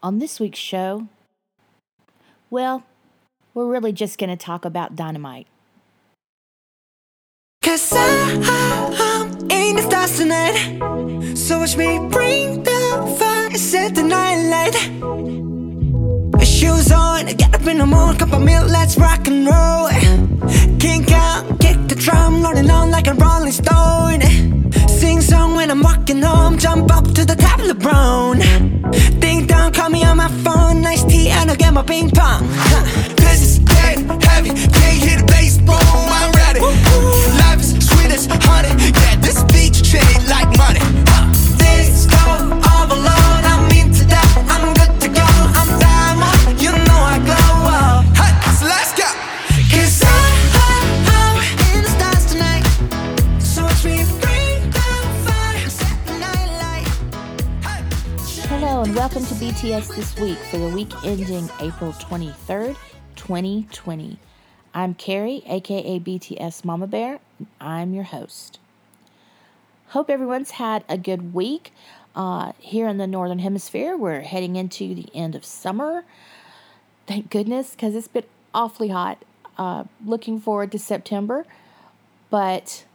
On this week's show, well, we're really just going to talk about dynamite. Cause I'm in the stars tonight. So watch me bring the fire, set the night light. Shoes on, get up in the morning, cup of milk, let's rock and roll. Out, kick the drum, rolling on like a rolling stone. Sing song when I'm walking home, jump up to the top of the brown Ding dong, call me on my phone, nice tea and I'll get my ping pong. This is dead heavy, can't hit the bass, boom, I'm ready. Life is sweet as honey, yeah, this beat treat like money. This go overload, I'm into that, I'm and welcome to BTS This Week for the week ending April 23rd, 2020. I'm Carrie, aka BTS Mama Bear, and I'm your host. Hope everyone's had a good week. Uh, here in the Northern Hemisphere, we're heading into the end of summer. Thank goodness, because it's been awfully hot. Uh, looking forward to September, but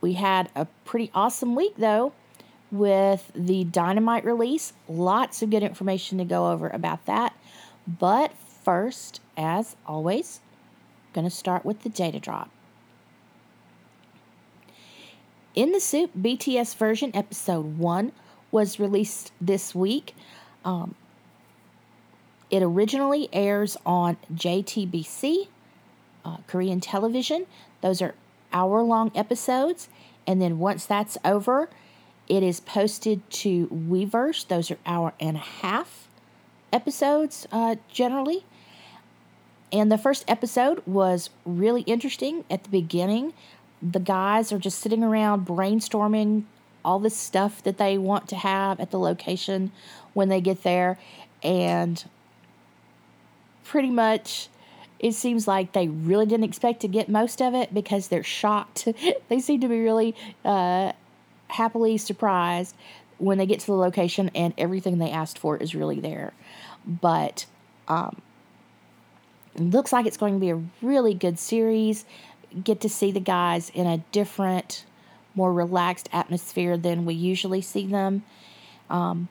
we had a pretty awesome week though with the Dynamite release. Lots of good information to go over about that. But first, as always, going to start with the data drop. In the SOOP BTS version, episode 1 was released this week. Um, it originally airs on JTBC, uh, Korean television. Those are hour long episodes. And then once that's over, it is posted to Weverse. Those are hour and a half episodes uh, generally. And the first episode was really interesting at the beginning. The guys are just sitting around brainstorming all this stuff that they want to have at the location when they get there. And pretty much it seems like they really didn't expect to get most of it because they're shocked. they seem to be really uh, happily surprised when they get to the location and everything they asked for is really there. But um, looks like it's going to be a really good series. Get to see the guys in a different, more relaxed atmosphere than we usually see them. Um,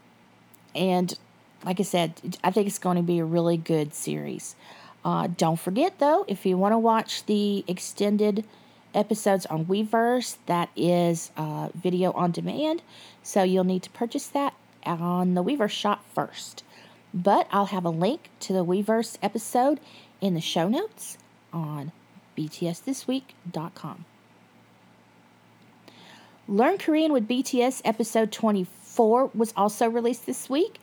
and like I said, I think it's going to be a really good series. Uh, don't forget, though, if you want to watch the extended episodes on Weverse, that is uh, video on demand. So you'll need to purchase that on the Weverse shop first. But I'll have a link to the Weverse episode in the show notes on btsthisweek.com. Learn Korean with BTS episode 24 was also released this week.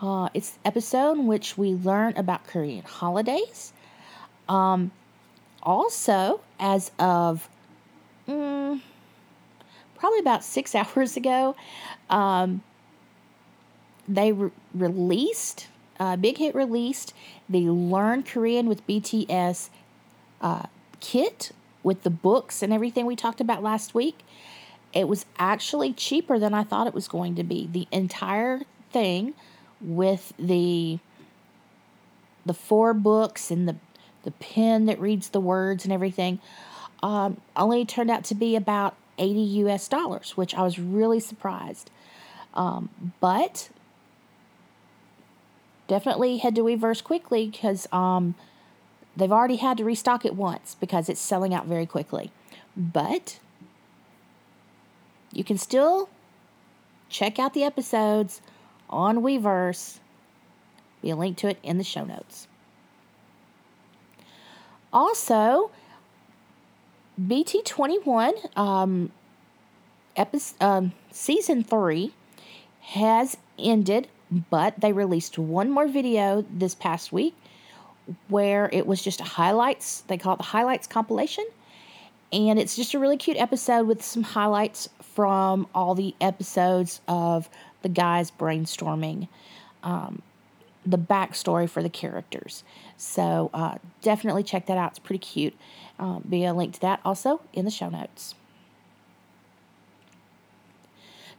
Uh, it's episode in which we learn about Korean holidays. Um, also, as of mm, probably about six hours ago, um, they re- released, uh, Big Hit released the Learn Korean with BTS uh, kit with the books and everything we talked about last week. It was actually cheaper than I thought it was going to be. The entire thing with the the four books and the the pen that reads the words and everything um, only turned out to be about 80 US dollars, which I was really surprised. Um, but definitely head to Weverse quickly because um, they've already had to restock it once because it's selling out very quickly. But you can still check out the episodes on Weverse. Be a link to it in the show notes. Also, BT21 um, episode, um, season three has ended, but they released one more video this past week where it was just a highlights. They call it the highlights compilation. And it's just a really cute episode with some highlights from all the episodes of the guys brainstorming um, the backstory for the characters. So uh, definitely check that out. It's pretty cute. Um, be a link to that also in the show notes.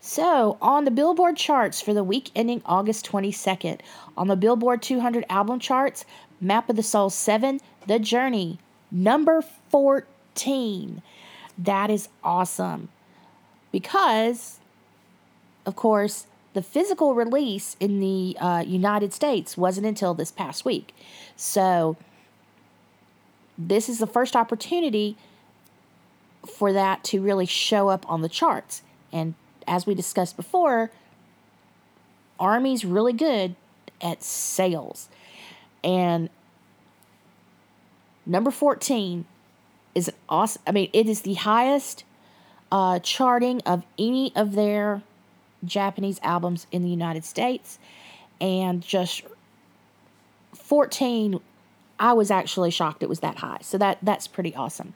So, on the Billboard charts for the week ending August 22nd, on the Billboard 200 album charts, Map of the Soul 7, The Journey, number 14. That is awesome because, of course, the physical release in the uh, United States wasn't until this past week. So, this is the first opportunity for that to really show up on the charts. And as we discussed before, Army's really good at sales. And number 14 is awesome, I mean, it is the highest uh, charting of any of their Japanese albums in the United States. And just 14, I was actually shocked it was that high. So that that's pretty awesome.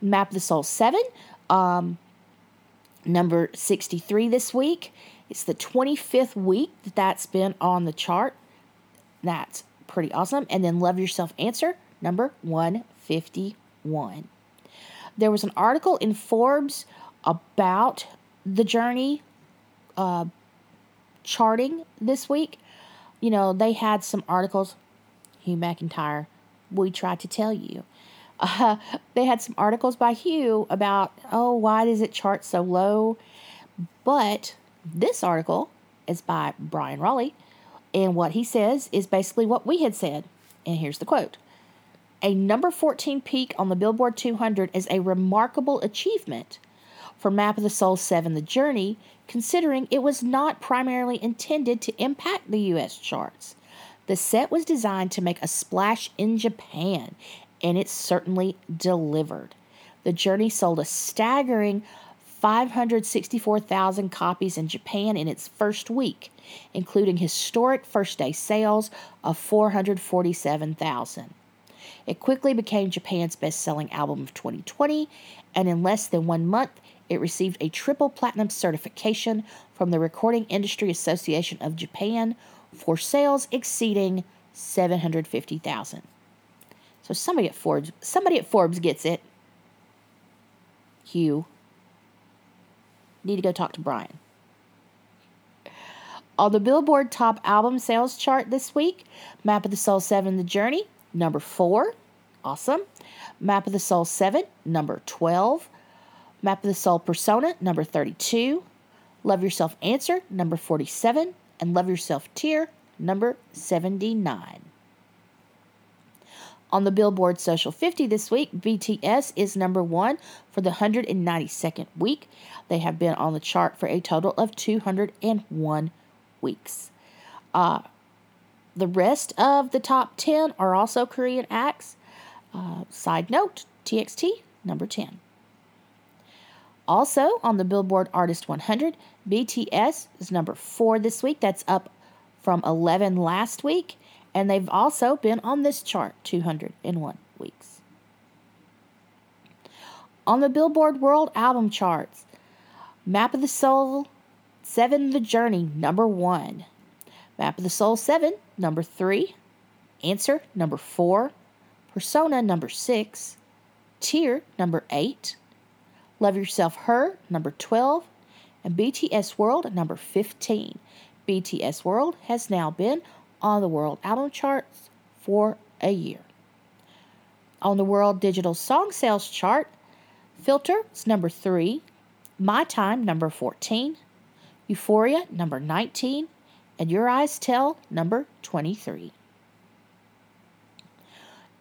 Map of the Soul 7, um, number 63 this week. It's the 25th week that that's been on the chart. That's pretty awesome. And then Love Yourself Answer, number 151. There was an article in Forbes about the journey uh, charting this week. You know, they had some articles. Hugh McIntyre, we tried to tell you. Uh, they had some articles by Hugh about, oh, why does it chart so low? But this article is by Bryan Rolli, and what he says is basically what we had said. And here's the quote A number 14 peak on the Billboard 200 is a remarkable achievement for Map of the Soul 7 The Journey, considering it was not primarily intended to impact the US charts. The set was designed to make a splash in Japan and it certainly delivered. The Journey sold a staggering 564,000 copies in Japan in its first week, including historic first day sales of 447,000. It quickly became Japan's best selling album of 2020, and in less than one month, it received a triple platinum certification from the Recording Industry Association of Japan for sales exceeding 750,000. So somebody at Forbes, somebody at Forbes gets it. Hugh. Need to go talk to Bryan. On the Billboard Top Album Sales chart this week, Map of the Soul 7 The Journey, number 4. Awesome. Map of the Soul 7, number 12. Map of the Soul Persona, number 32. Love Yourself Answer, number 47. And Love Yourself Tear, number 79. On the Billboard Social 50 this week, BTS is number one for the 192nd week. They have been on the chart for a total of 201 weeks. Uh, the rest of the top 10 are also Korean acts. Uh, side note TXT, number 10. Also on the Billboard Artist 100, BTS is number 4 this week. That's up from 11 last week and they've also been on this chart 201 weeks. On the Billboard World Album Charts, Map of the Soul 7 The Journey, number 1. Map of the Soul 7, number 3. Answer, number 4. Persona, number 6. Tear, number 8. Love Yourself Her, number 12. And BTS World, number 15. BTS World has now been on the world album charts for a year. On the world digital song sales chart, Filter is number 3, My Time number 14, Euphoria number 19, and Your Eyes Tell number 23.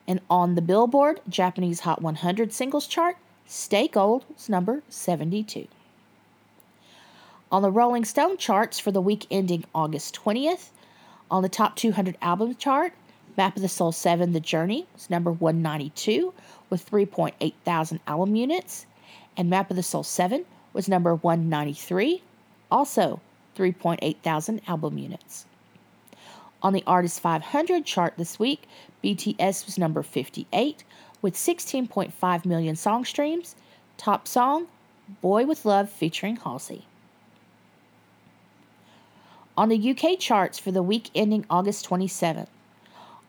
And on the Billboard Japanese Hot 100 singles chart, Stay Gold is number 72. On the Rolling Stone charts for the week ending August 20th, on the top 200 album chart, Map of the Soul 7 The Journey was number 192 with 3.8 thousand album units, and Map of the Soul 7 was number 193, also 3.8 thousand album units. On the Artist 500 chart this week, BTS was number 58 with 16.5 million song streams. Top song, Boy with Love featuring Halsey. On the UK charts for the week ending August 27th.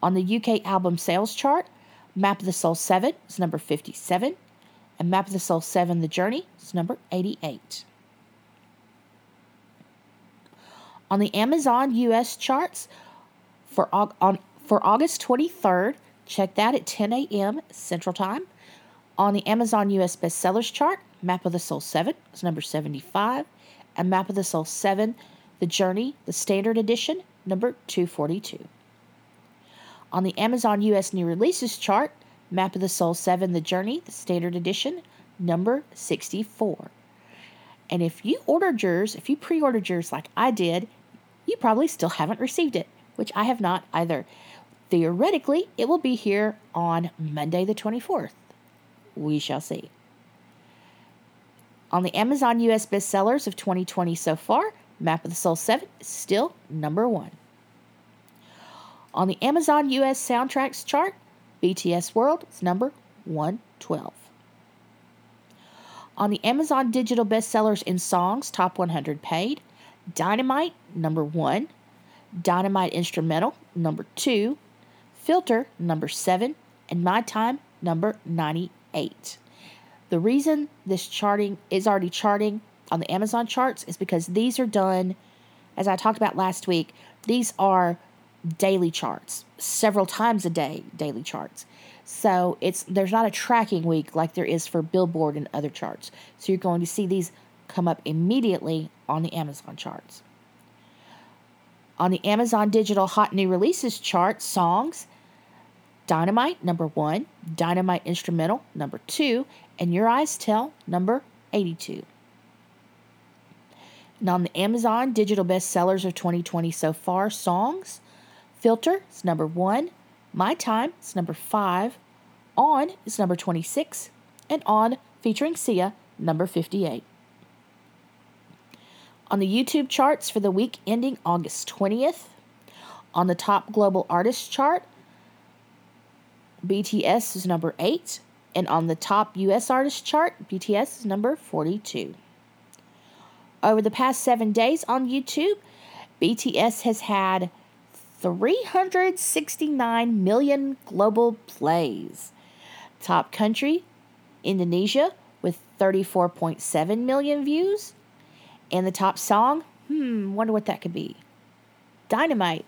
On the UK album sales chart, Map of the Soul 7 is number 57, and Map of the Soul 7 The Journey is number 88. On the Amazon US charts for, on, for August 23rd, check that at 10 a.m. Central Time. On the Amazon US bestsellers chart, Map of the Soul 7 is number 75, and Map of the Soul 7, The Journey, the Standard Edition, number 242. On the Amazon US New Releases chart, Map of the Soul 7 The Journey, the Standard Edition, number 64. And if you ordered yours, if you pre ordered yours like I did, you probably still haven't received it, which I have not either. Theoretically, it will be here on Monday the 24th. We shall see. On the Amazon US bestsellers of 2020 so far, Map of the Soul 7 is still number one. On the Amazon US soundtracks chart, BTS World is number 112. On the Amazon Digital Bestsellers in Songs Top 100 Paid, Dynamite, number 1, Dynamite Instrumental, number 2, Filter, number 7, and My Time, number 98. The reason this charting is already charting on the Amazon charts is because these are done, as I talked about last week, these are daily charts, several times a day daily charts. So it's there's not a tracking week like there is for Billboard and other charts. So you're going to see these come up immediately on the Amazon charts. On the Amazon Digital Hot New Releases chart, songs Dynamite number 1, Dynamite Instrumental number 2, and Your Eyes Tell number 82. And on the Amazon Digital Bestsellers of 2020 so far, songs Filter is number 1, My Time is number 5, On is number 26, and On featuring Sia number 58. On the YouTube charts for the week ending August 20th, on the top global artist chart, BTS is number 8, and on the top US artist chart, BTS is number 42. Over the past seven days on YouTube, BTS has had 369 million global plays. Top country, Indonesia, with 34.7 million views. And the top song, hmm, wonder what that could be. Dynamite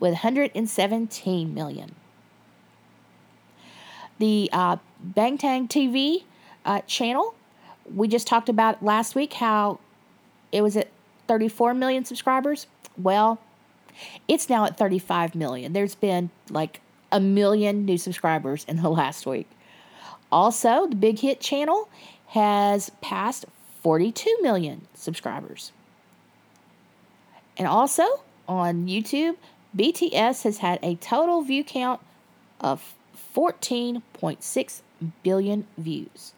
with 117 million. The uh, TV uh, channel, we just talked about last week how it was at 34 million subscribers. Well, it's now at 35 million. There's been like a million new subscribers in the last week. Also, the Big Hit channel has passed 42 million subscribers. And also on YouTube, BTS has had a total view count of 14.6 billion views.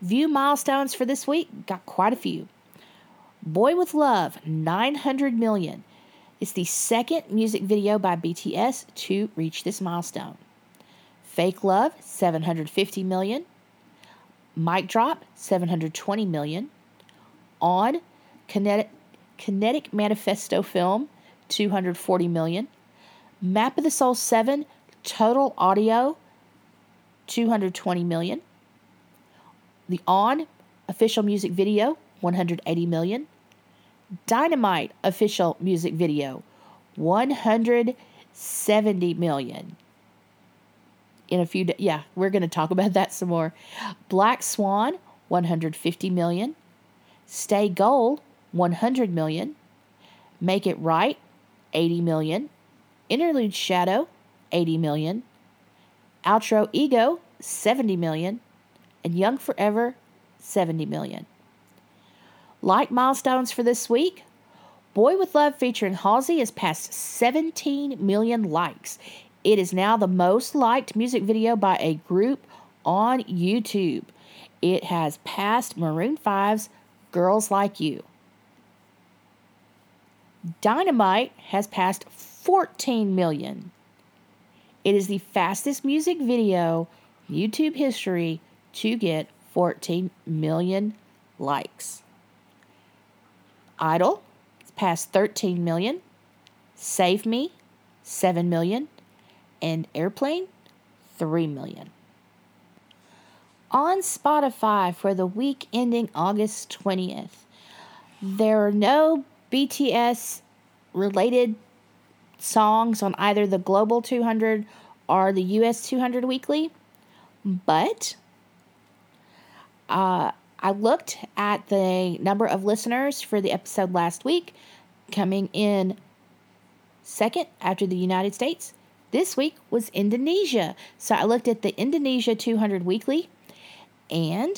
View milestones for this week got quite a few. Boy with Love, 900 million. It's the second music video by BTS to reach this milestone. Fake Love, 750 million. Mic Drop, 720 million. On Kinetic, Kinetic Manifesto Film, 240 million. Map of the Soul 7, total audio, 220 million. The On official music video, 180 million. Dynamite official music video, 170 million. In a few yeah we're going to talk about that some more. Black swan 150 million. Stay gold 100 million. Make it right 80 million interlude shadow 80 million outro ego 70 million and young forever 70 million like milestones for this week boy with love featuring halsey has passed 17 million likes it is now the most liked music video by a group on YouTube. It has passed Maroon 5's Girls Like You. Dynamite has passed 14 million. It is the fastest music video YouTube history to get 14 million likes. Idol passed 13 million. Save Me, 7 million and Airplane, 3 million. On Spotify for the week ending August 20th, There are no BTS related songs on either the Global 200 or the US 200 Weekly, but uh, I looked at the number of listeners for the episode last week, coming in second after the United States. This week was Indonesia. So I looked at the Indonesia 200 Weekly, and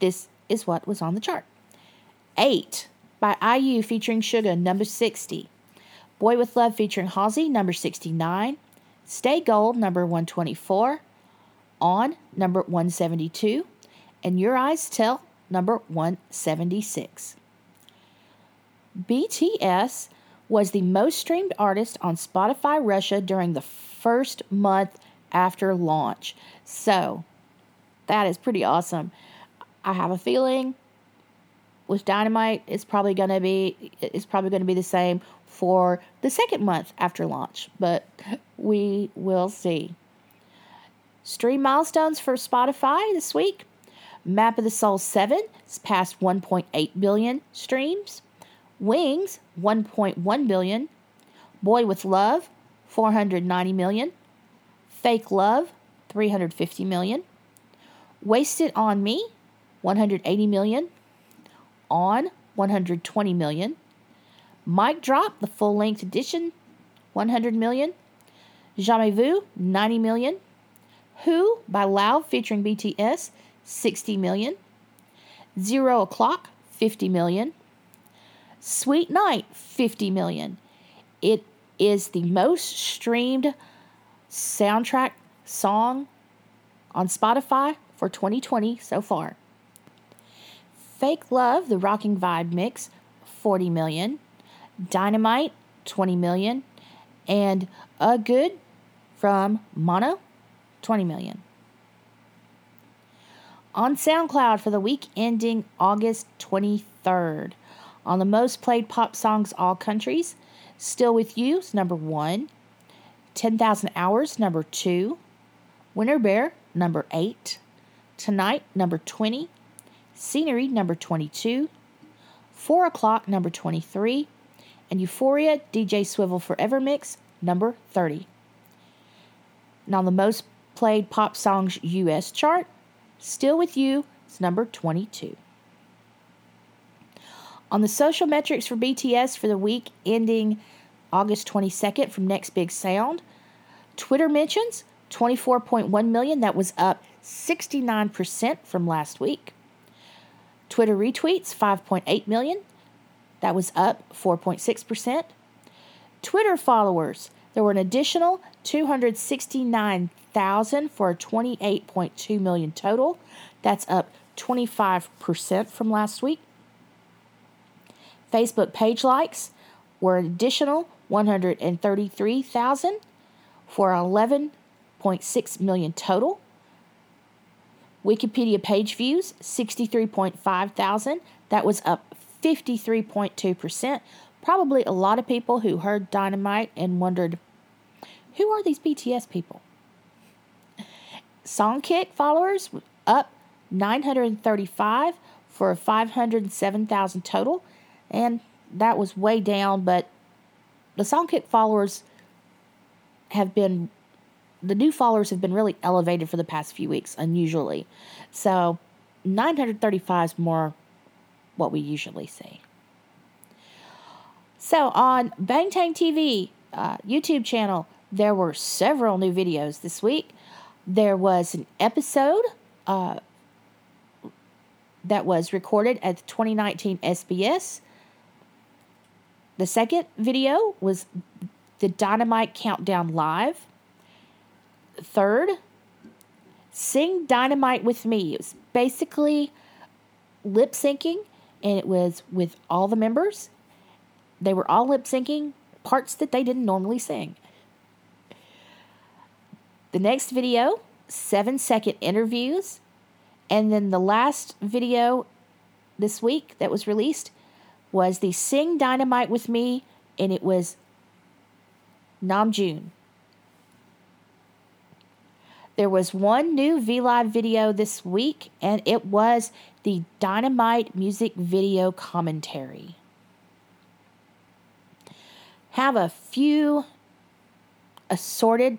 this is what was on the chart. 8 by IU featuring SUGA, number 60. Boy with Love featuring Halsey, number 69. Stay Gold, number 124. On, number 172. And Your Eyes Tell, number 176. BTS was the most streamed artist on Spotify Russia during the first month after launch. So, that is pretty awesome. I have a feeling with Dynamite, it's probably going to be it's probably to be the same for the second month after launch, but we will see. Stream milestones for Spotify this week. Map of the Soul 7 has passed 1.8 billion streams. Wings 1.1 billion. Boy with Love 490 million. Fake Love 350 million. Wasted on Me 180 million. On 120 million. Mic Drop, the full length edition, 100 million. Jamais Vu, 90 million. Who by Lauv featuring BTS, 60 million. Zero O'Clock, 50 million. Sweet Night, 50 million. It is the most streamed soundtrack song on Spotify for 2020 so far. Fake Love, the Rocking Vibe mix, 40 million. Dynamite, 20 million. And uhgood from Mono, 20 million. On SoundCloud for the week ending August 23rd. On the most played pop songs, all countries, Still With You is number one. 10,000 Hours, number two. Winter Bear, number eight. Tonight, number 20. Scenery, number 22. 4 o'clock, number 23. And Euphoria DJ Swivel Forever Mix, number 30. Now, the most played pop songs US chart, Still With You is number 22. On the social metrics for BTS for the week ending August 22nd from Next Big Sound, Twitter mentions 24.1 million, that was up 69% from last week. Twitter retweets 5.8 million, that was up 4.6%. Twitter followers, there were an additional 269,000 for a 28.2 million total. That's up 25% from last week. Facebook page likes were an additional 133,000 for 11.6 million total. Wikipedia page views 63.5 thousand. That was up 53.2%. Probably a lot of people who heard Dynamite and wondered, who are these BTS people? Songkick followers up 935 for 507,000 total. And that was way down, but the Songkick followers have been, the new followers have been really elevated for the past few weeks, unusually. So 935 is more what we usually see. So on Bangtan TV uh, YouTube channel, there were several new videos this week. There was an episode uh, that was recorded at the 2019 SBS. The second video was the Dynamite Countdown Live. Third, Sing Dynamite with Me. It was basically lip syncing and it was with all the members. They were all lip syncing parts that they didn't normally sing. The next video, seven second interviews. And then the last video this week that was released was the Sing Dynamite with Me, and it was Namjoon. There was one new V Live video this week, and it was the Dynamite music video commentary. Have a few assorted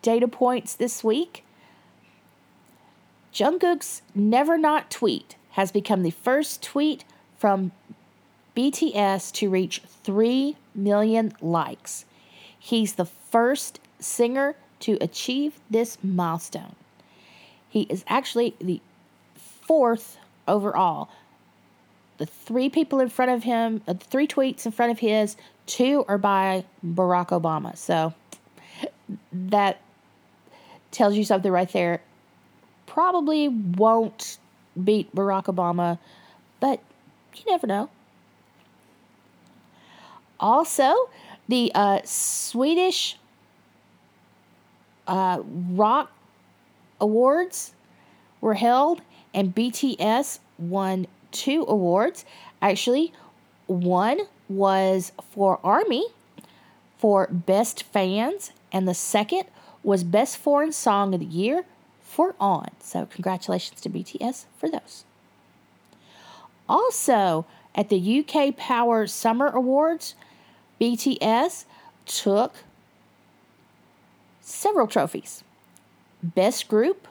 data points this week. Jungkook's Never Not tweet has become the first tweet from BTS to reach 3 million likes. He's the first singer to achieve this milestone. He is actually the fourth overall. The three people in front of him, uh, the three tweets in front of his, two are by Barack Obama. So that tells you something right there. Probably won't beat Barack Obama, but you never know. Also, the uh, Swedish uh, rock awards were held, and BTS won two awards. Actually, one was for Army for Best Fans, and the second was Best Foreign Song of the Year for On. So, congratulations to BTS for those. Also, at the UK Power Summer Awards, BTS took several trophies Best Group,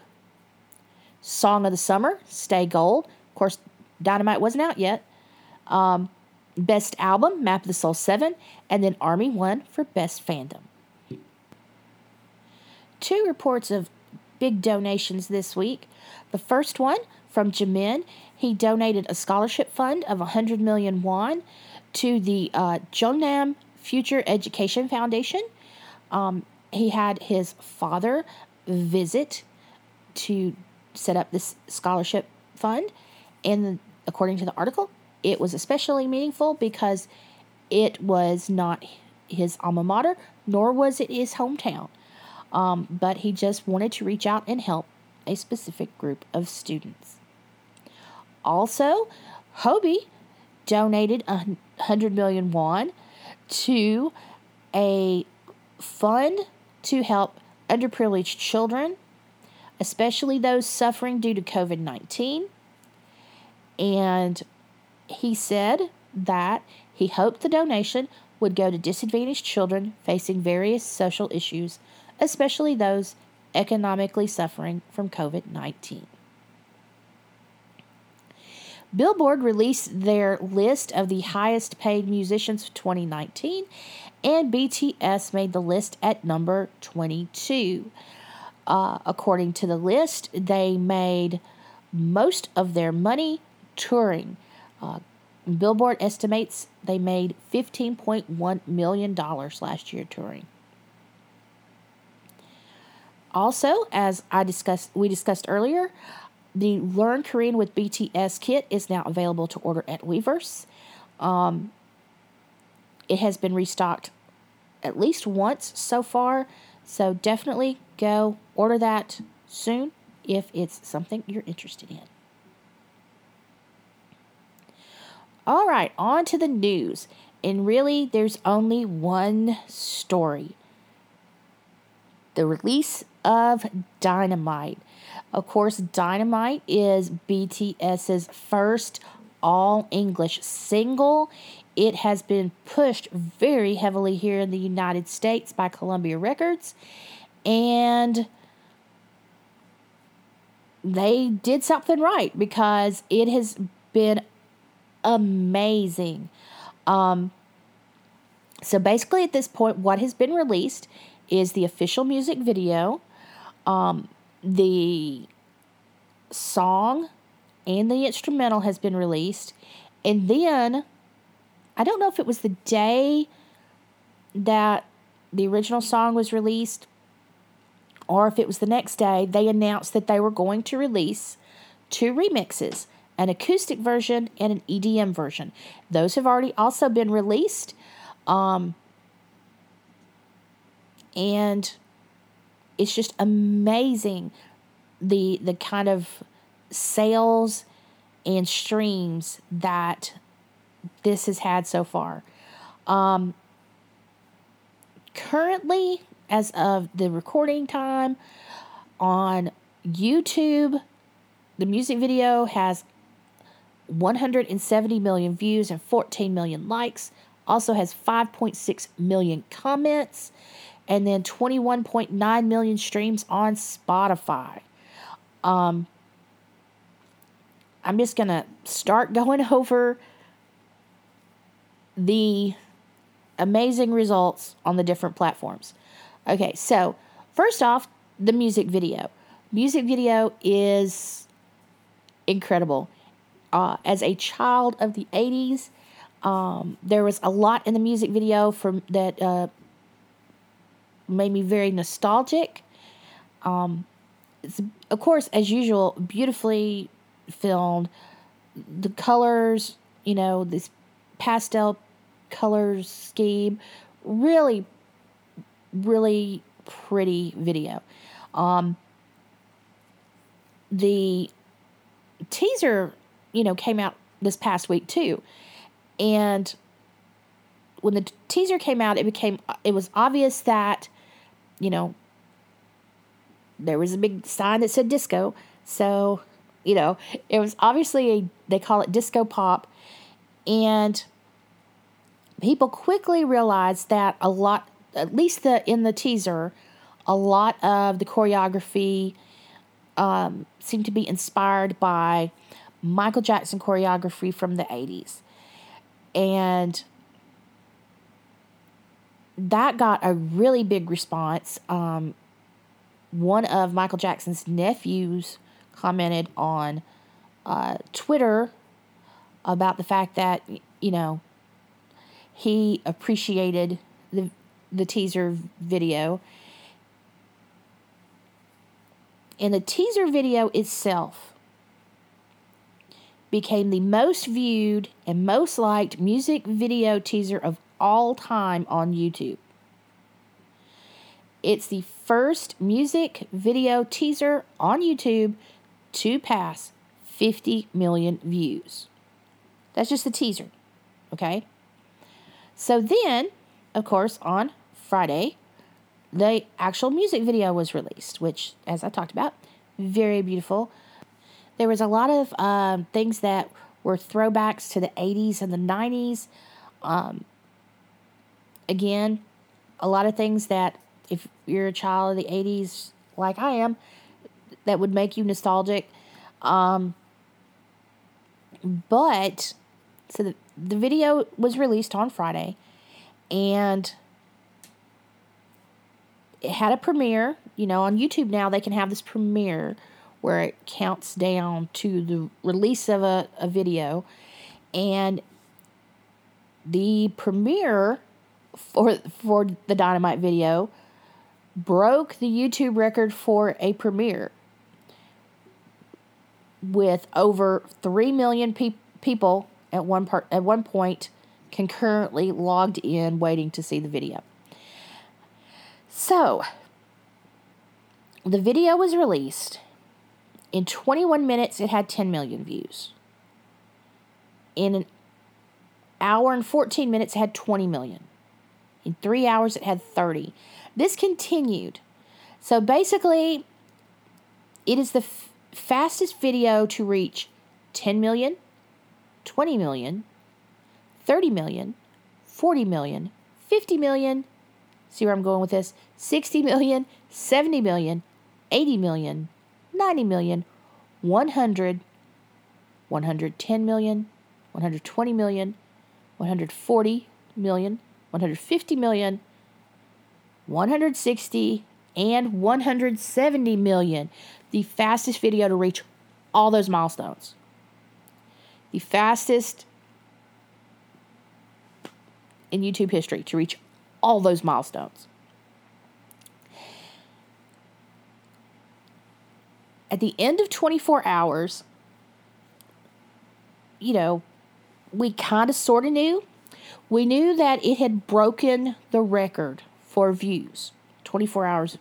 Song of the Summer, Stay Gold. Of course, Dynamite wasn't out yet. Um, Best Album, Map of the Soul 7, and then Army won for Best Fandom. Two reports of big donations this week. The first one from Jimin, he donated a scholarship fund of 100 million won to the uh, Jeonnam Future Education Foundation. Um, he had his father visit to set up this scholarship fund, and according to the article, it was especially meaningful because it was not his alma mater, nor was it his hometown. Um, but he just wanted to reach out and help a specific group of students. Also, Hobi donated a hundred million won to a fund to help underprivileged children, especially those suffering due to COVID 19. And he said that he hoped the donation would go to disadvantaged children facing various social issues, especially those economically suffering from COVID 19. Billboard released their list of the highest paid musicians of 2019, and BTS made the list at number 22. Uh, according to the list, they made most of their money touring. Uh, Billboard estimates they made $15.1 million last year touring. Also, as I discussed, we discussed earlier, the Learn Korean with BTS kit is now available to order at Weverse. Um, it has been restocked at least once so far, so definitely go order that soon if it's something you're interested in. All right, on to the news. And really, there's only one story the release of Dynamite. Of course, Dynamite is BTS's first all English single. It has been pushed very heavily here in the United States by Columbia Records. And they did something right because it has been amazing. Um, so basically, at this point, what has been released is the official music video. Um, the song and the instrumental has been released. And then, I don't know if it was the day that the original song was released or if it was the next day, they announced that they were going to release two remixes an acoustic version and an EDM version. Those have already also been released. Um, and it's just amazing the the kind of sales and streams that this has had so far. Um, currently, as of the recording time on YouTube, the music video has 170 million views and 14 million likes. Also has 5.6 million comments and then 21.9 million streams on Spotify. Um, I'm just going to start going over the amazing results on the different platforms. Okay, so first off, the music video. Music video is incredible. Uh, as a child of the 80s, um, there was a lot in the music video from that uh, made me very nostalgic. Um, of course, as usual, beautifully filmed. The colors, you know, this pastel colors scheme, really, really pretty video. Um, the teaser, you know, came out this past week too, and when the teaser came out, it became it was obvious that, you know, there was a big sign that said disco. So, you know, it was obviously a they call it disco pop, and people quickly realized that a lot, at least the in the teaser, a lot of the choreography um, seemed to be inspired by Michael Jackson choreography from the 80s. And that got a really big response. Um, one of Michael Jackson's nephews commented on uh, Twitter about the fact that, you know, he appreciated the, the teaser video. And the teaser video itself became the most viewed and most liked music video teaser of all time on YouTube. It's the first music video teaser on YouTube to pass 50 million views. That's just the teaser, okay? So then, of course, on Friday, the actual music video was released, which, as I talked about, very beautiful. There was a lot of um, things that were throwbacks to the 80s and the 90s. Um, again, a lot of things that, if you're a child of the 80s, like I am, that would make you nostalgic. Um, but, so the, the video was released on Friday and it had a premiere. You know, on YouTube now they can have this premiere where it counts down to the release of a, a video. And the premiere for for the Dynamite video broke the YouTube record for a premiere with over 3 million pe- people at one part at one point concurrently logged in waiting to see the video. So, the video was released. In 21 minutes, it had 10 million views. In an hour and 14 minutes, it had 20 million. In three hours, it had 30. This continued. So basically, it is the f- fastest video to reach 10 million, 20 million, 30 million, 40 million, 50 million, see where I'm going with this? 60 million, 70 million, 80 million, 90 million, 100, 110 million, 120 million, 140 million, 150 million, 160, and 170 million. The fastest video to reach all those milestones. The fastest in YouTube history to reach all those milestones. At the end of 24 hours, you know, we kind of sort of knew. We knew that it had broken the record for views 24 hours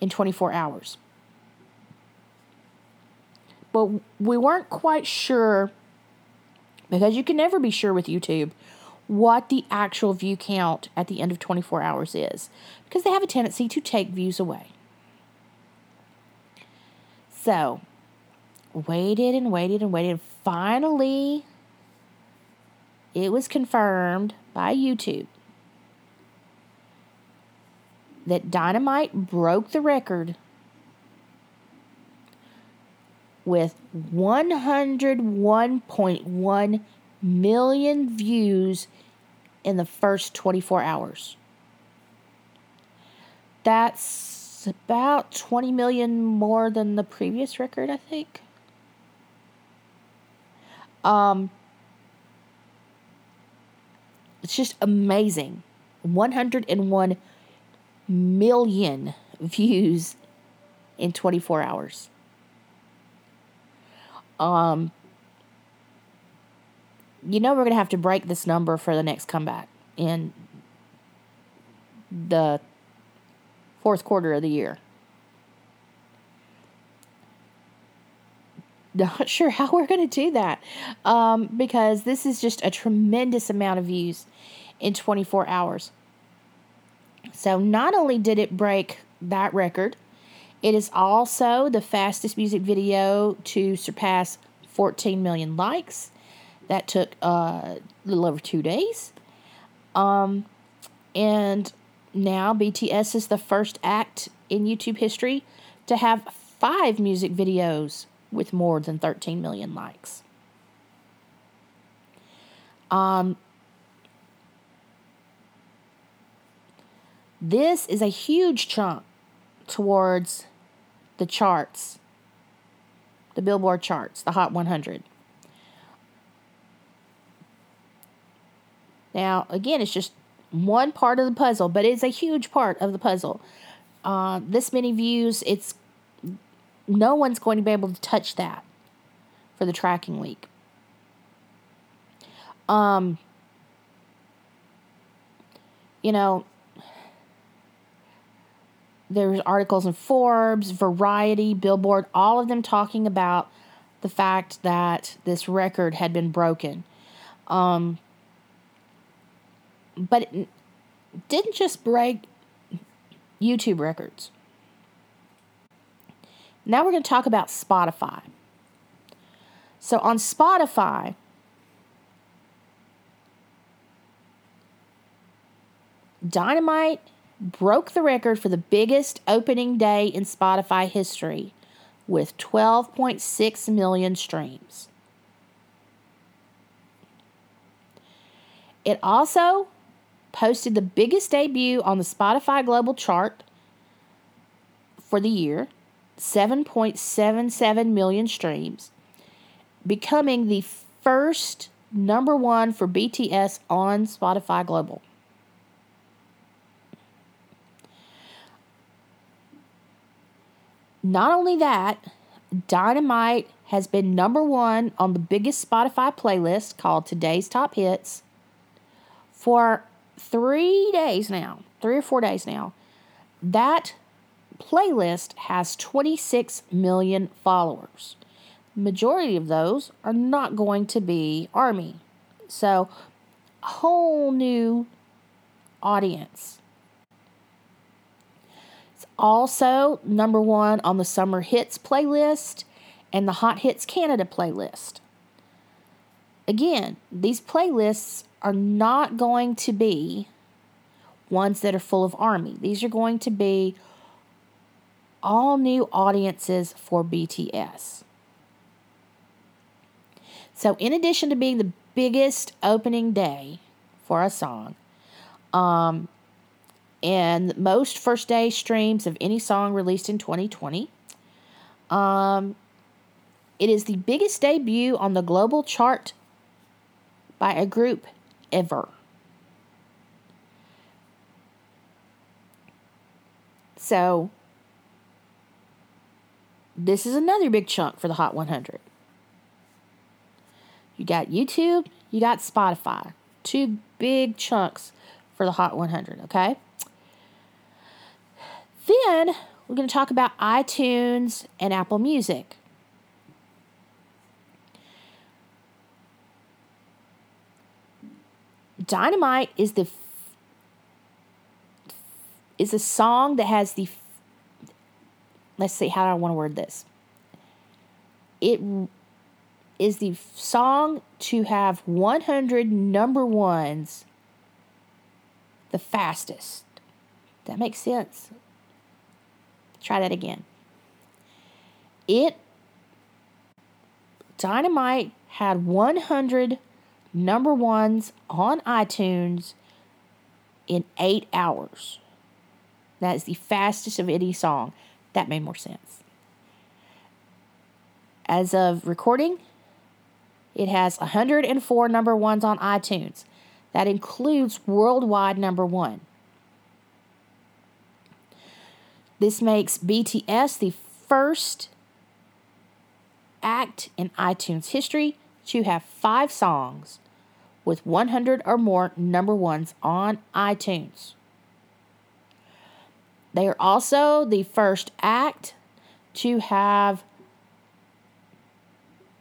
in 24 hours. But we weren't quite sure because you can never be sure with YouTube what the actual view count at the end of 24 hours is because they have a tendency to take views away. So, waited and waited and waited. Finally, it was confirmed by YouTube that Dynamite broke the record with 101.1 million views in the first 24 hours. That's about 20 million more than the previous record, I think. Um, it's just amazing. 101 million views in 24 hours. Um, you know, we're going to have to break this number for the next comeback in the fourth quarter of the year. Not sure how we're going to do that um, because this is just a tremendous amount of views in 24 hours. So, not only did it break that record, it is also the fastest music video to surpass 14 million likes. That took uh, a little over two days. Um, and now BTS is the first act in YouTube history to have five music videos with more than 13 million likes. Um, this is a huge chunk towards the charts, the Billboard charts, the Hot 100. Now, again, it's just one part of the puzzle, but it's a huge part of the puzzle. Uh, this many views, it's no one's going to be able to touch that for the tracking week. Um, you know, there's articles in Forbes, Variety, Billboard, all of them talking about the fact that this record had been broken. Um, but it didn't just break YouTube records. Now we're going to talk about Spotify. So on Spotify, Dynamite broke the record for the biggest opening day in Spotify history with 12.6 million streams. It also posted the biggest debut on the Spotify Global chart for the year 7.77 million streams, becoming the first number one for BTS on Spotify Global. Not only that, Dynamite has been number one on the biggest Spotify playlist called Today's Top Hits for three days now, three or four days now. That playlist has 26 million followers. Majority of those are not going to be Army. So, whole new audience. Also number one on the Summer Hits playlist and the Hot Hits Canada playlist. Again, these playlists are not going to be ones that are full of Army. These are going to be all new audiences for BTS. So, in addition to being the biggest opening day for a song, um, and most first day streams of any song released in 2020, um, it is the biggest debut on the global chart by a group ever. So, this is another big chunk for the Hot 100. You got YouTube, you got Spotify. Two big chunks for the Hot 100, okay? Then we're going to talk about iTunes and Apple Music. Dynamite is the is a song that has the let's see how do I want to word this. it is the song to have 100 number ones the fastest. That makes sense. Try that again. It Dynamite had 100 number ones on iTunes in eight hours. That is the fastest of any song. That made more sense. As of recording, it has 104 number ones on iTunes. That includes worldwide number one. This makes BTS the first act in iTunes history to have five songs with 100 or more number ones on iTunes. They are also the first act to have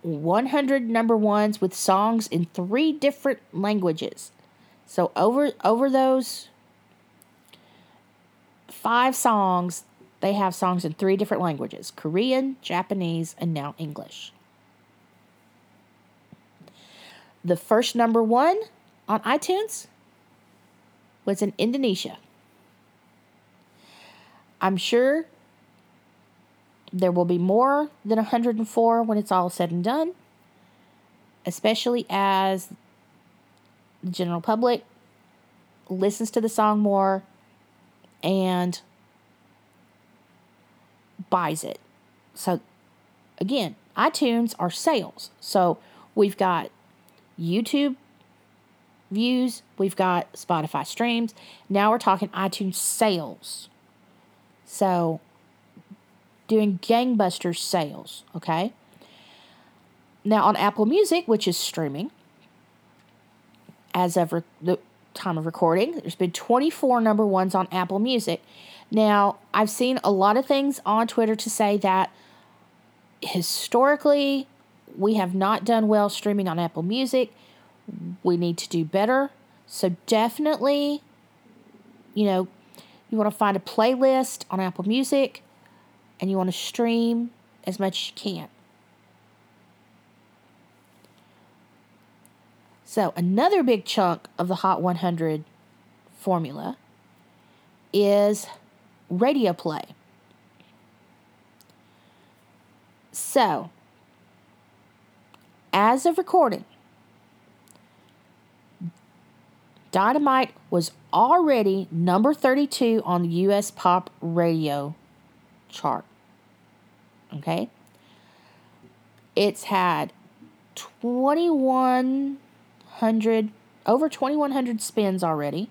100 number ones with songs in three different languages. So over over those five songs, they have songs in three different languages: Korean, Japanese, and now English. The first number 1 on iTunes was in Indonesia. I'm sure there will be more than 104 when it's all said and done, especially as the general public listens to the song more and buys it. So, again, iTunes are sales. So, we've got YouTube views, we've got Spotify streams. Now we're talking iTunes sales. So, doing gangbusters sales, okay? Now, on Apple Music, which is streaming, as of re- the time of recording, there's been 24 number ones on Apple Music. Now, I've seen a lot of things on Twitter to say that historically, we have not done well streaming on Apple Music. We need to do better. So, definitely, you know, you want to find a playlist on Apple Music and you want to stream as much as you can. So, another big chunk of the Hot 100 formula is radio play. So, as of recording, Dynamite was already number 32 on the US pop radio chart. Okay? It's had 2100 over 2100 spins already.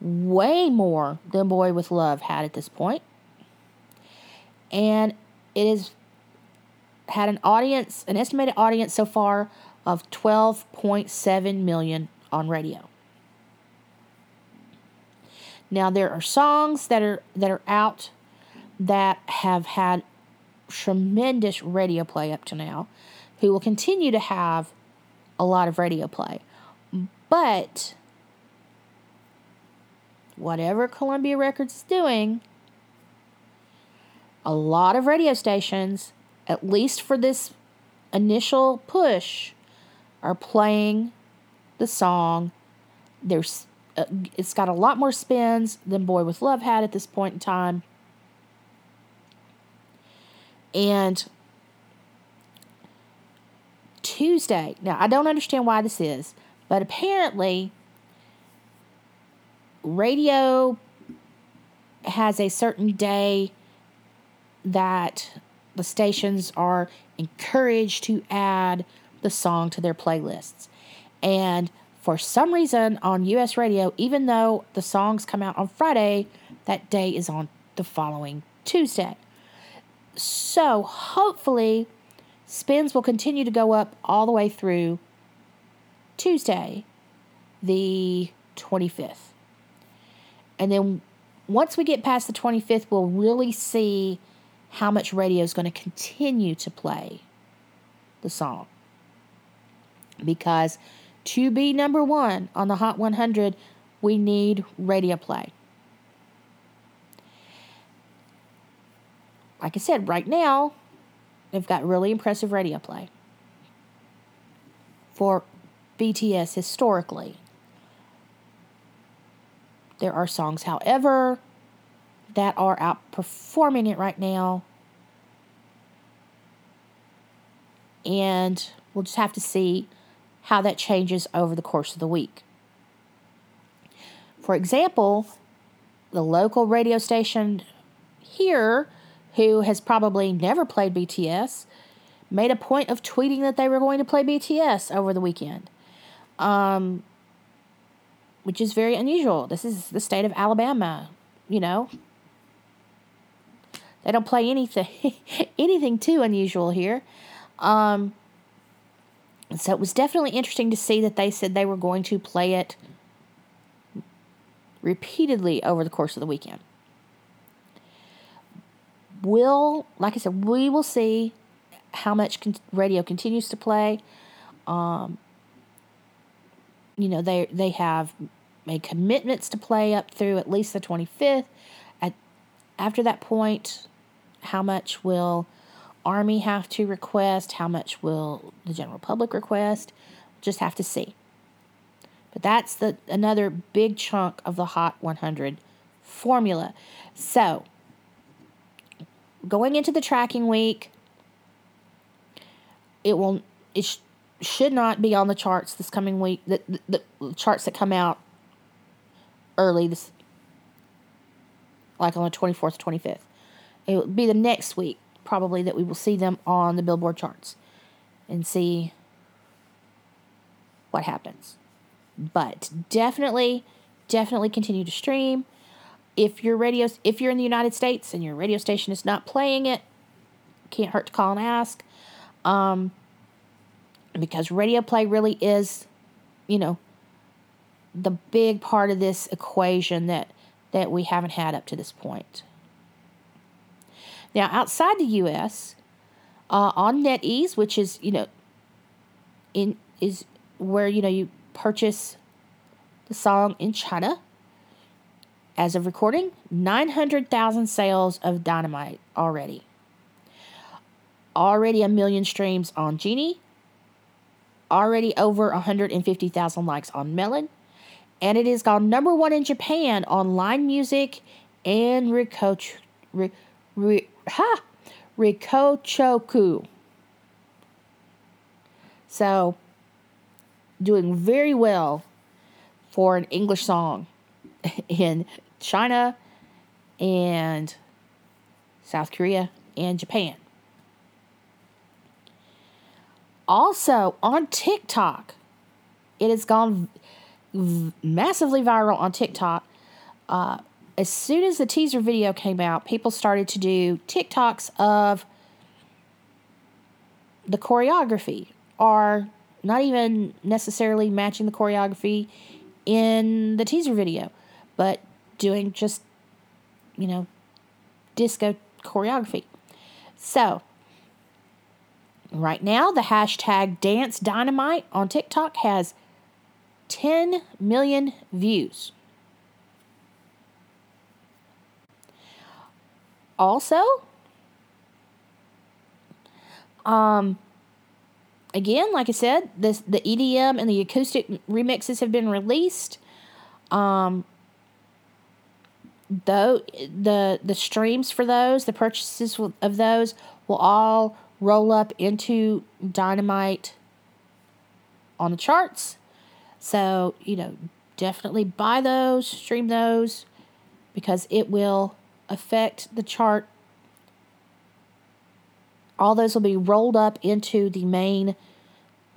Way more than Boy with Love had at this point. And it has had an audience, an estimated audience so far of 12.7 million on radio. Now there are songs that are that are out that have had tremendous radio play up to now, who will continue to have a lot of radio play. But whatever Columbia Records is doing, a lot of radio stations, at least for this initial push, are playing the song. There's uh, it's got a lot more spins than Boy with Love had at this point in time. And Tuesday, now I don't understand why this is, but apparently radio has a certain day that the stations are encouraged to add the song to their playlists. And for some reason on US radio, even though the songs come out on Friday, that day is on the following Tuesday. So hopefully, spins will continue to go up all the way through Tuesday, the 25th. And then once we get past the 25th, we'll really see how much radio is going to continue to play the song. Because to be number one on the Hot 100, we need radio play. like I said, right now, they've got really impressive radio play for BTS historically. There are songs, however, that are outperforming it right now. And we'll just have to see how that changes over the course of the week. For example, the local radio station here, who has probably never played BTS, made a point of tweeting that they were going to play BTS over the weekend. Um, which is very unusual. This is the state of Alabama, you know. They don't play anything anything too unusual here. Um, so it was definitely interesting to see that they said they were going to play it repeatedly over the course of the weekend. We'll, like I said, we will see how much con- radio continues to play. Um, you know, they they have made commitments to play up through at least the 25th. At after that point, how much will Army have to request? How much will the general public request? Just have to see. But that's the another big chunk of the Hot 100 formula. So, going into the tracking week, it will it sh- should not be on the charts this coming week. The, the, the charts that come out early this like on the 24th 25th it will be the next week probably that we will see them on the billboard charts and see what happens. But definitely definitely continue to stream. If your radio if you're in the united states and your radio station is not playing it can't hurt to call and ask. Um, because radio play really is you know the big part of this equation that that we haven't had up to this point now outside the us uh, on netease which is you know in is where you know you purchase the song in China. As of recording, 900,000 sales of Dynamite already. Already a million streams on Genie. Already over 150,000 likes on Melon. And it has gone number one in Japan on Line Music and Rikoch, Rik, Rik, ha, RecoChoku. So, doing very well for an English song in China and South Korea and Japan. Also on TikTok, it has gone massively viral on TikTok. Uh, as soon as the teaser video came out, people started to do TikToks of the choreography or not even necessarily matching the choreography in the teaser video, but doing just, you know, disco choreography. So, right now, the hashtag Dance Dynamite on TikTok has 10 million views. Also, um, again, like I said, this the EDM and the acoustic remixes have been released. Um, though the the streams for those, the purchases of those will all roll up into Dynamite on the charts. So, you know, definitely buy those, stream those because it will affect the chart all those will be rolled up into the main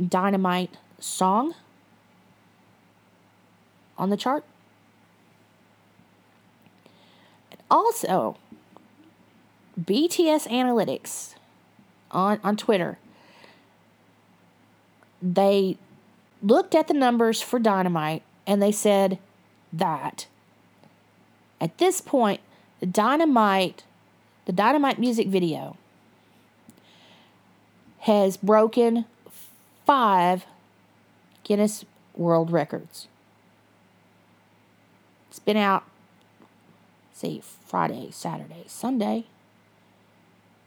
Dynamite song on the chart. And also, BTS Analytics on, on Twitter, they looked at the numbers for Dynamite and they said that at this point, the Dynamite, the Dynamite music video has broken five Guinness World Records. It's been out, see, Friday, Saturday, Sunday,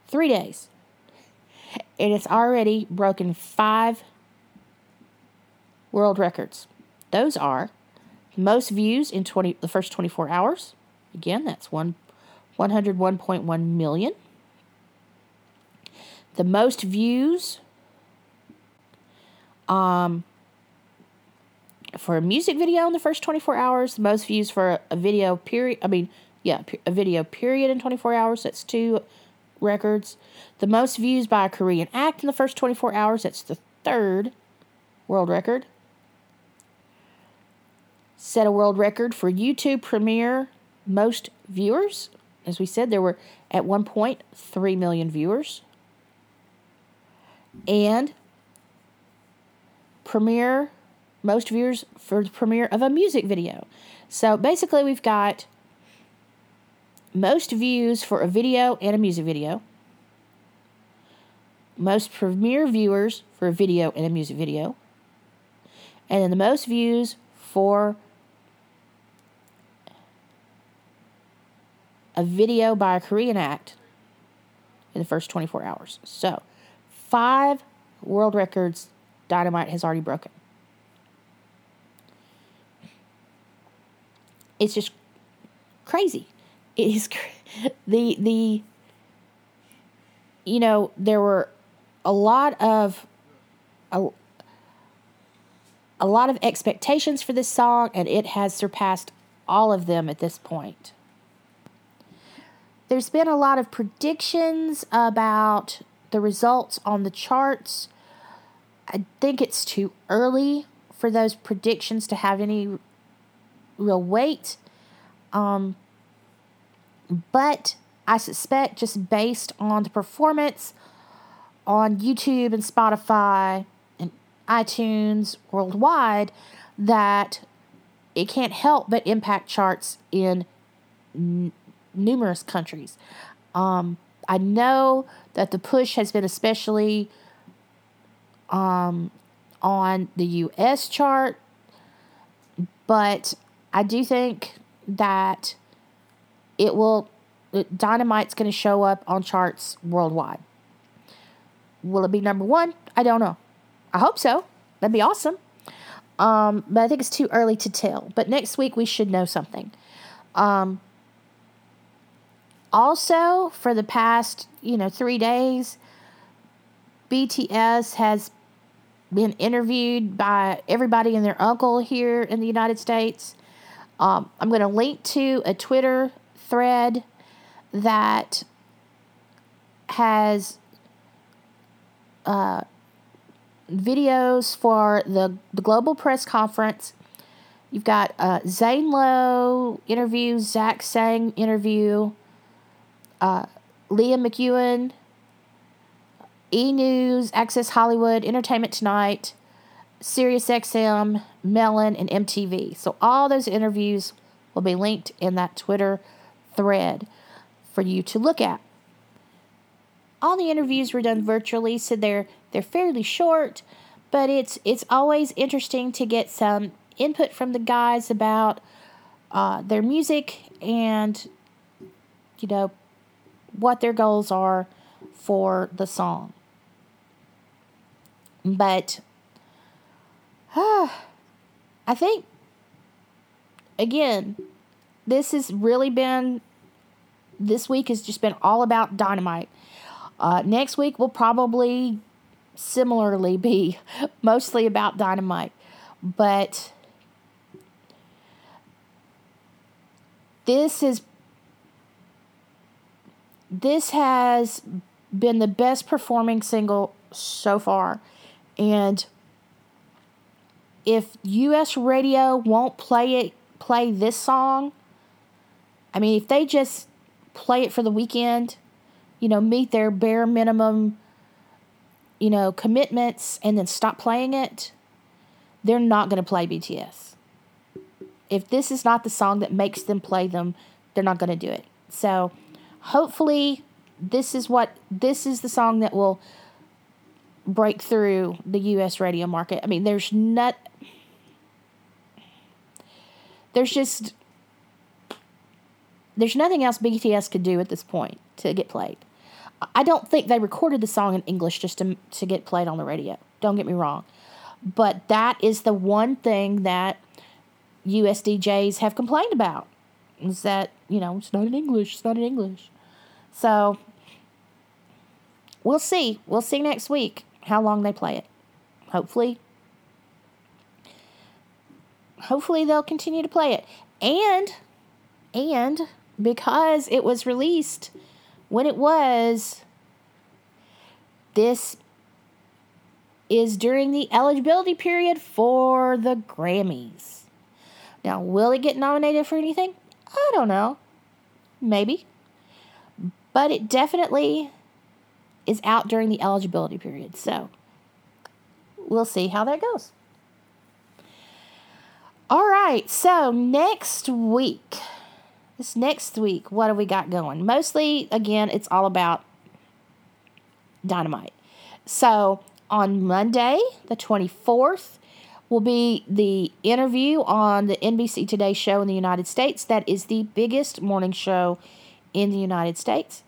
three days. and it's already broken five world records. Those are most views in 20 the first 24 hours. Again, that's one 101.1 million. The most views um for a music video in the first 24 hours, the most views for a video period, I mean, yeah, a video period in 24 hours, that's two records. The most views by a Korean act in the first 24 hours, that's the third world record. Set a world record for YouTube premiere most viewers. As we said, there were at one point 3 million viewers. And premiere most viewers for the premiere of a music video. So basically, we've got most views for a video and a music video, most premiere viewers for a video and a music video, and then the most views for a video by a Korean act in the first 24 hours. So, five world records Dynamite has already broken. It's just crazy. It is cr- the the you know there were a lot of a, a lot of expectations for this song and it has surpassed all of them at this point. There's been a lot of predictions about the results on the charts. I think it's too early for those predictions to have any real weight. Um, but I suspect, just based on the performance on YouTube and Spotify and iTunes worldwide, that it can't help but impact charts in numerous countries. Um, I know that the push has been especially um, on the US chart, but I do think that it will, Dynamite's going to show up on charts worldwide. Will it be number one? I don't know. I hope so. That'd be awesome. Um, but I think it's too early to tell. But next week we should know something. Um, also, for the past, you know, three days, BTS has been interviewed by everybody and their uncle here in the United States. Um, I'm going to link to a Twitter thread that has uh, videos for the, the global press conference. You've got uh, Zane Lowe interview, Zach Sang interview, uh, Leah McEwen, E News, Access Hollywood, Entertainment Tonight, SiriusXM, Melon, and MTV. So all those interviews will be linked in that Twitter thread for you to look at. All the interviews were done virtually, so they're they're fairly short, but it's it's always interesting to get some input from the guys about uh, their music and you know what their goals are for the song. But uh, I think, again, this has really been, this week has just been all about dynamite. Uh, next week will probably similarly be mostly about dynamite. But this is this has been the best performing single so far. And if US radio won't play it play this song, I mean if they just play it for the weekend, you know, meet their bare minimum you know, commitments and then stop playing it, they're not going to play BTS. If this is not the song that makes them play them, they're not going to do it. So, hopefully this is what this is the song that will break through the US radio market. I mean, there's not there's just there's nothing else BTS could do at this point to get played. I don't think they recorded the song in English just to, to get played on the radio. Don't get me wrong. But that is the one thing that US DJs have complained about is that, you know, it's not in English, it's not in English. So we'll see. We'll see next week how long they play it. Hopefully, hopefully they'll continue to play it. And and because it was released when it was this is during the eligibility period for the Grammys. Now, will it get nominated for anything? I don't know. Maybe. But it definitely is out during the eligibility period. So, we'll see how that goes. All right, so next week, this next week, what have we got going? Mostly, again, it's all about dynamite. So on Monday, the 24th, will be the interview on the NBC Today show in the United States. That is the biggest morning show in the United States.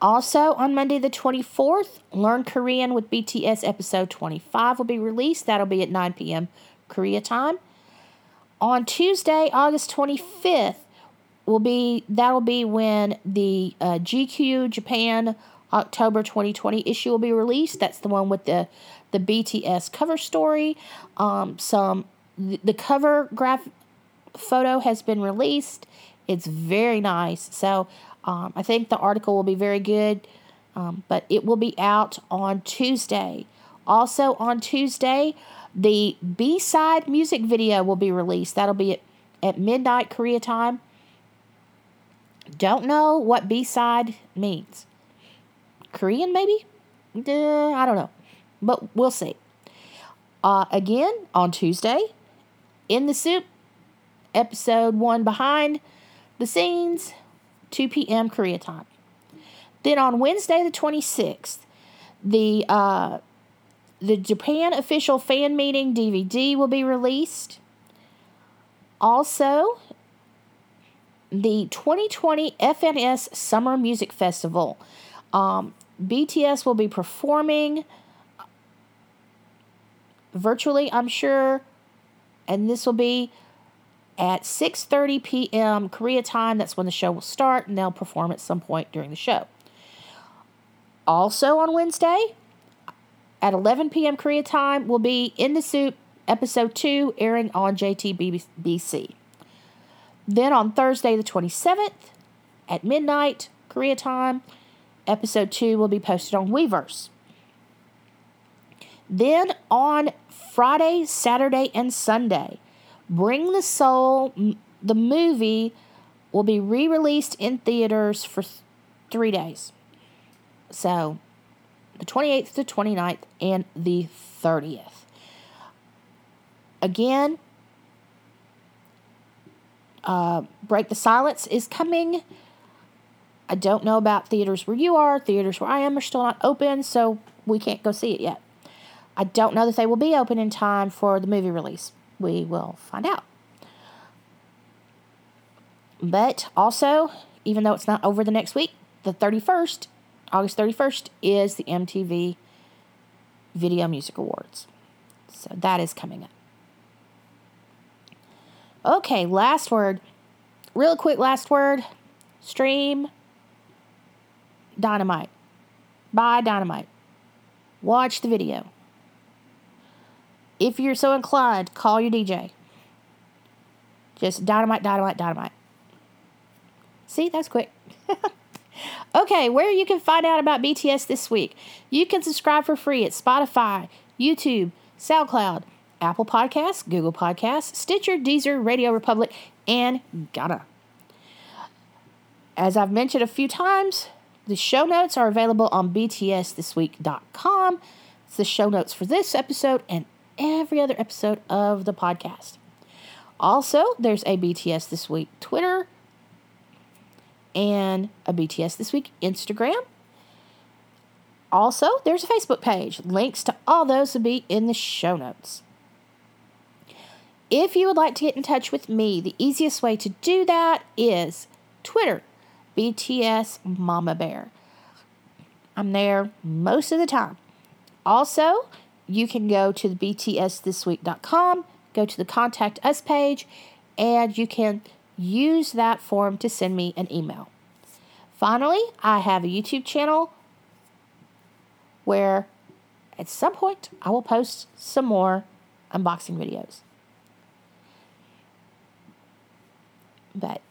Also, on Monday the 24th, Learn Korean with BTS episode 25 will be released. That'll be at 9 p.m. Korea time. On Tuesday, August 25th, will be that'll be when the uh, GQ Japan October 2020 issue will be released. That's the one with the the BTS cover story. Um, some the, the cover graph photo has been released. It's very nice. So um, I think the article will be very good. Um, but it will be out on Tuesday. Also on Tuesday, the B side music video will be released. That'll be at, at midnight Korea time. Don't know what B side means. Korean, maybe? I don't know. But we'll see. Uh, again, on Tuesday, In the SOOP, episode one behind the scenes, 2 p.m. Korea time. Then on Wednesday, the 26th, the uh, the Japan official fan meeting DVD will be released. Also, the 2020 FNS Summer Music Festival. Um, BTS will be performing virtually, I'm sure, and this will be at 6:30 p.m. Korea time. That's when the show will start, and they'll perform at some point during the show. Also on Wednesday at 11 p.m. Korea time will be In the SOOP episode 2 airing on JTBC. Then on Thursday the 27th at midnight Korea time, episode 2 will be posted on Weverse. Then on Friday, Saturday, and Sunday, Bring the Soul, the movie, will be re released in theaters for th- three days. So, the 28th to 29th and the 30th. Again, uh, Break the Silence is coming. I don't know about theaters where you are. Theaters where I am are still not open, so we can't go see it yet. I don't know that they will be open in time for the movie release. We will find out. But also, even though it's not over the next week, the 31st, August 31st, is the MTV Video Music Awards. So that is coming up. Okay, last word. Real quick, last word. Stream Dynamite. Buy Dynamite. Watch the video. If you're so inclined, call your DJ. Just dynamite, dynamite, dynamite. See, that's quick. okay, where you can find out about BTS this week. You can subscribe for free at Spotify, YouTube, SoundCloud, Apple Podcasts, Google Podcasts, Stitcher, Deezer, Radio Public, and Gaana. As I've mentioned a few times, the show notes are available on btsthisweek.com. It's the show notes for this episode and every other episode of the podcast. Also, there's a BTS This Week Twitter and a BTS This Week Instagram. Also, there's a Facebook page. Links to all those will be in the show notes. If you would like to get in touch with me, the easiest way to do that is Twitter BTS Mama Bear. I'm there most of the time. Also, you can go to the btsthisweek.com, go to the contact us page, and you can use that form to send me an email. Finally, I have a YouTube channel where at some point I will post some more unboxing videos. But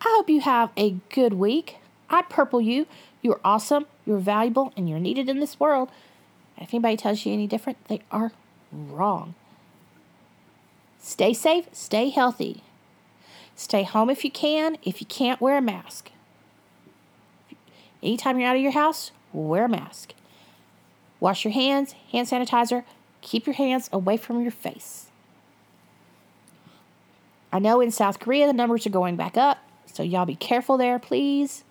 I hope you have a good week. I purple you. You're awesome, you're valuable, and you're needed in this world. If anybody tells you any different, they are wrong. Stay safe, stay healthy. Stay home if you can. If you can't, wear a mask. Anytime you're out of your house, wear a mask. Wash your hands, hand sanitizer. Keep your hands away from your face. I know in South Korea the numbers are going back up, so y'all be careful there, please.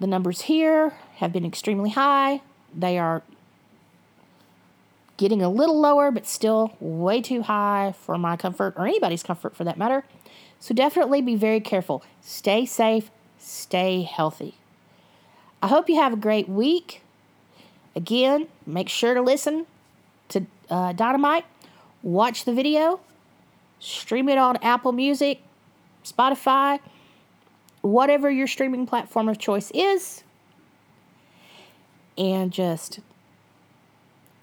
The numbers here have been extremely high. They are getting a little lower, but still way too high for my comfort or anybody's comfort for that matter. So definitely be very careful. Stay safe, stay healthy. I hope you have a great week. Again, make sure to listen to uh, Dynamite, watch the video, stream it on Apple Music, Spotify, whatever your streaming platform of choice is, and just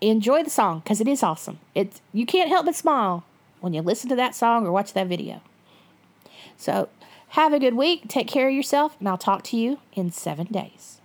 enjoy the song because it is awesome. It you can't help but smile when you listen to that song or watch that video. So, have a good week. Take care of yourself, and I'll talk to you in seven days.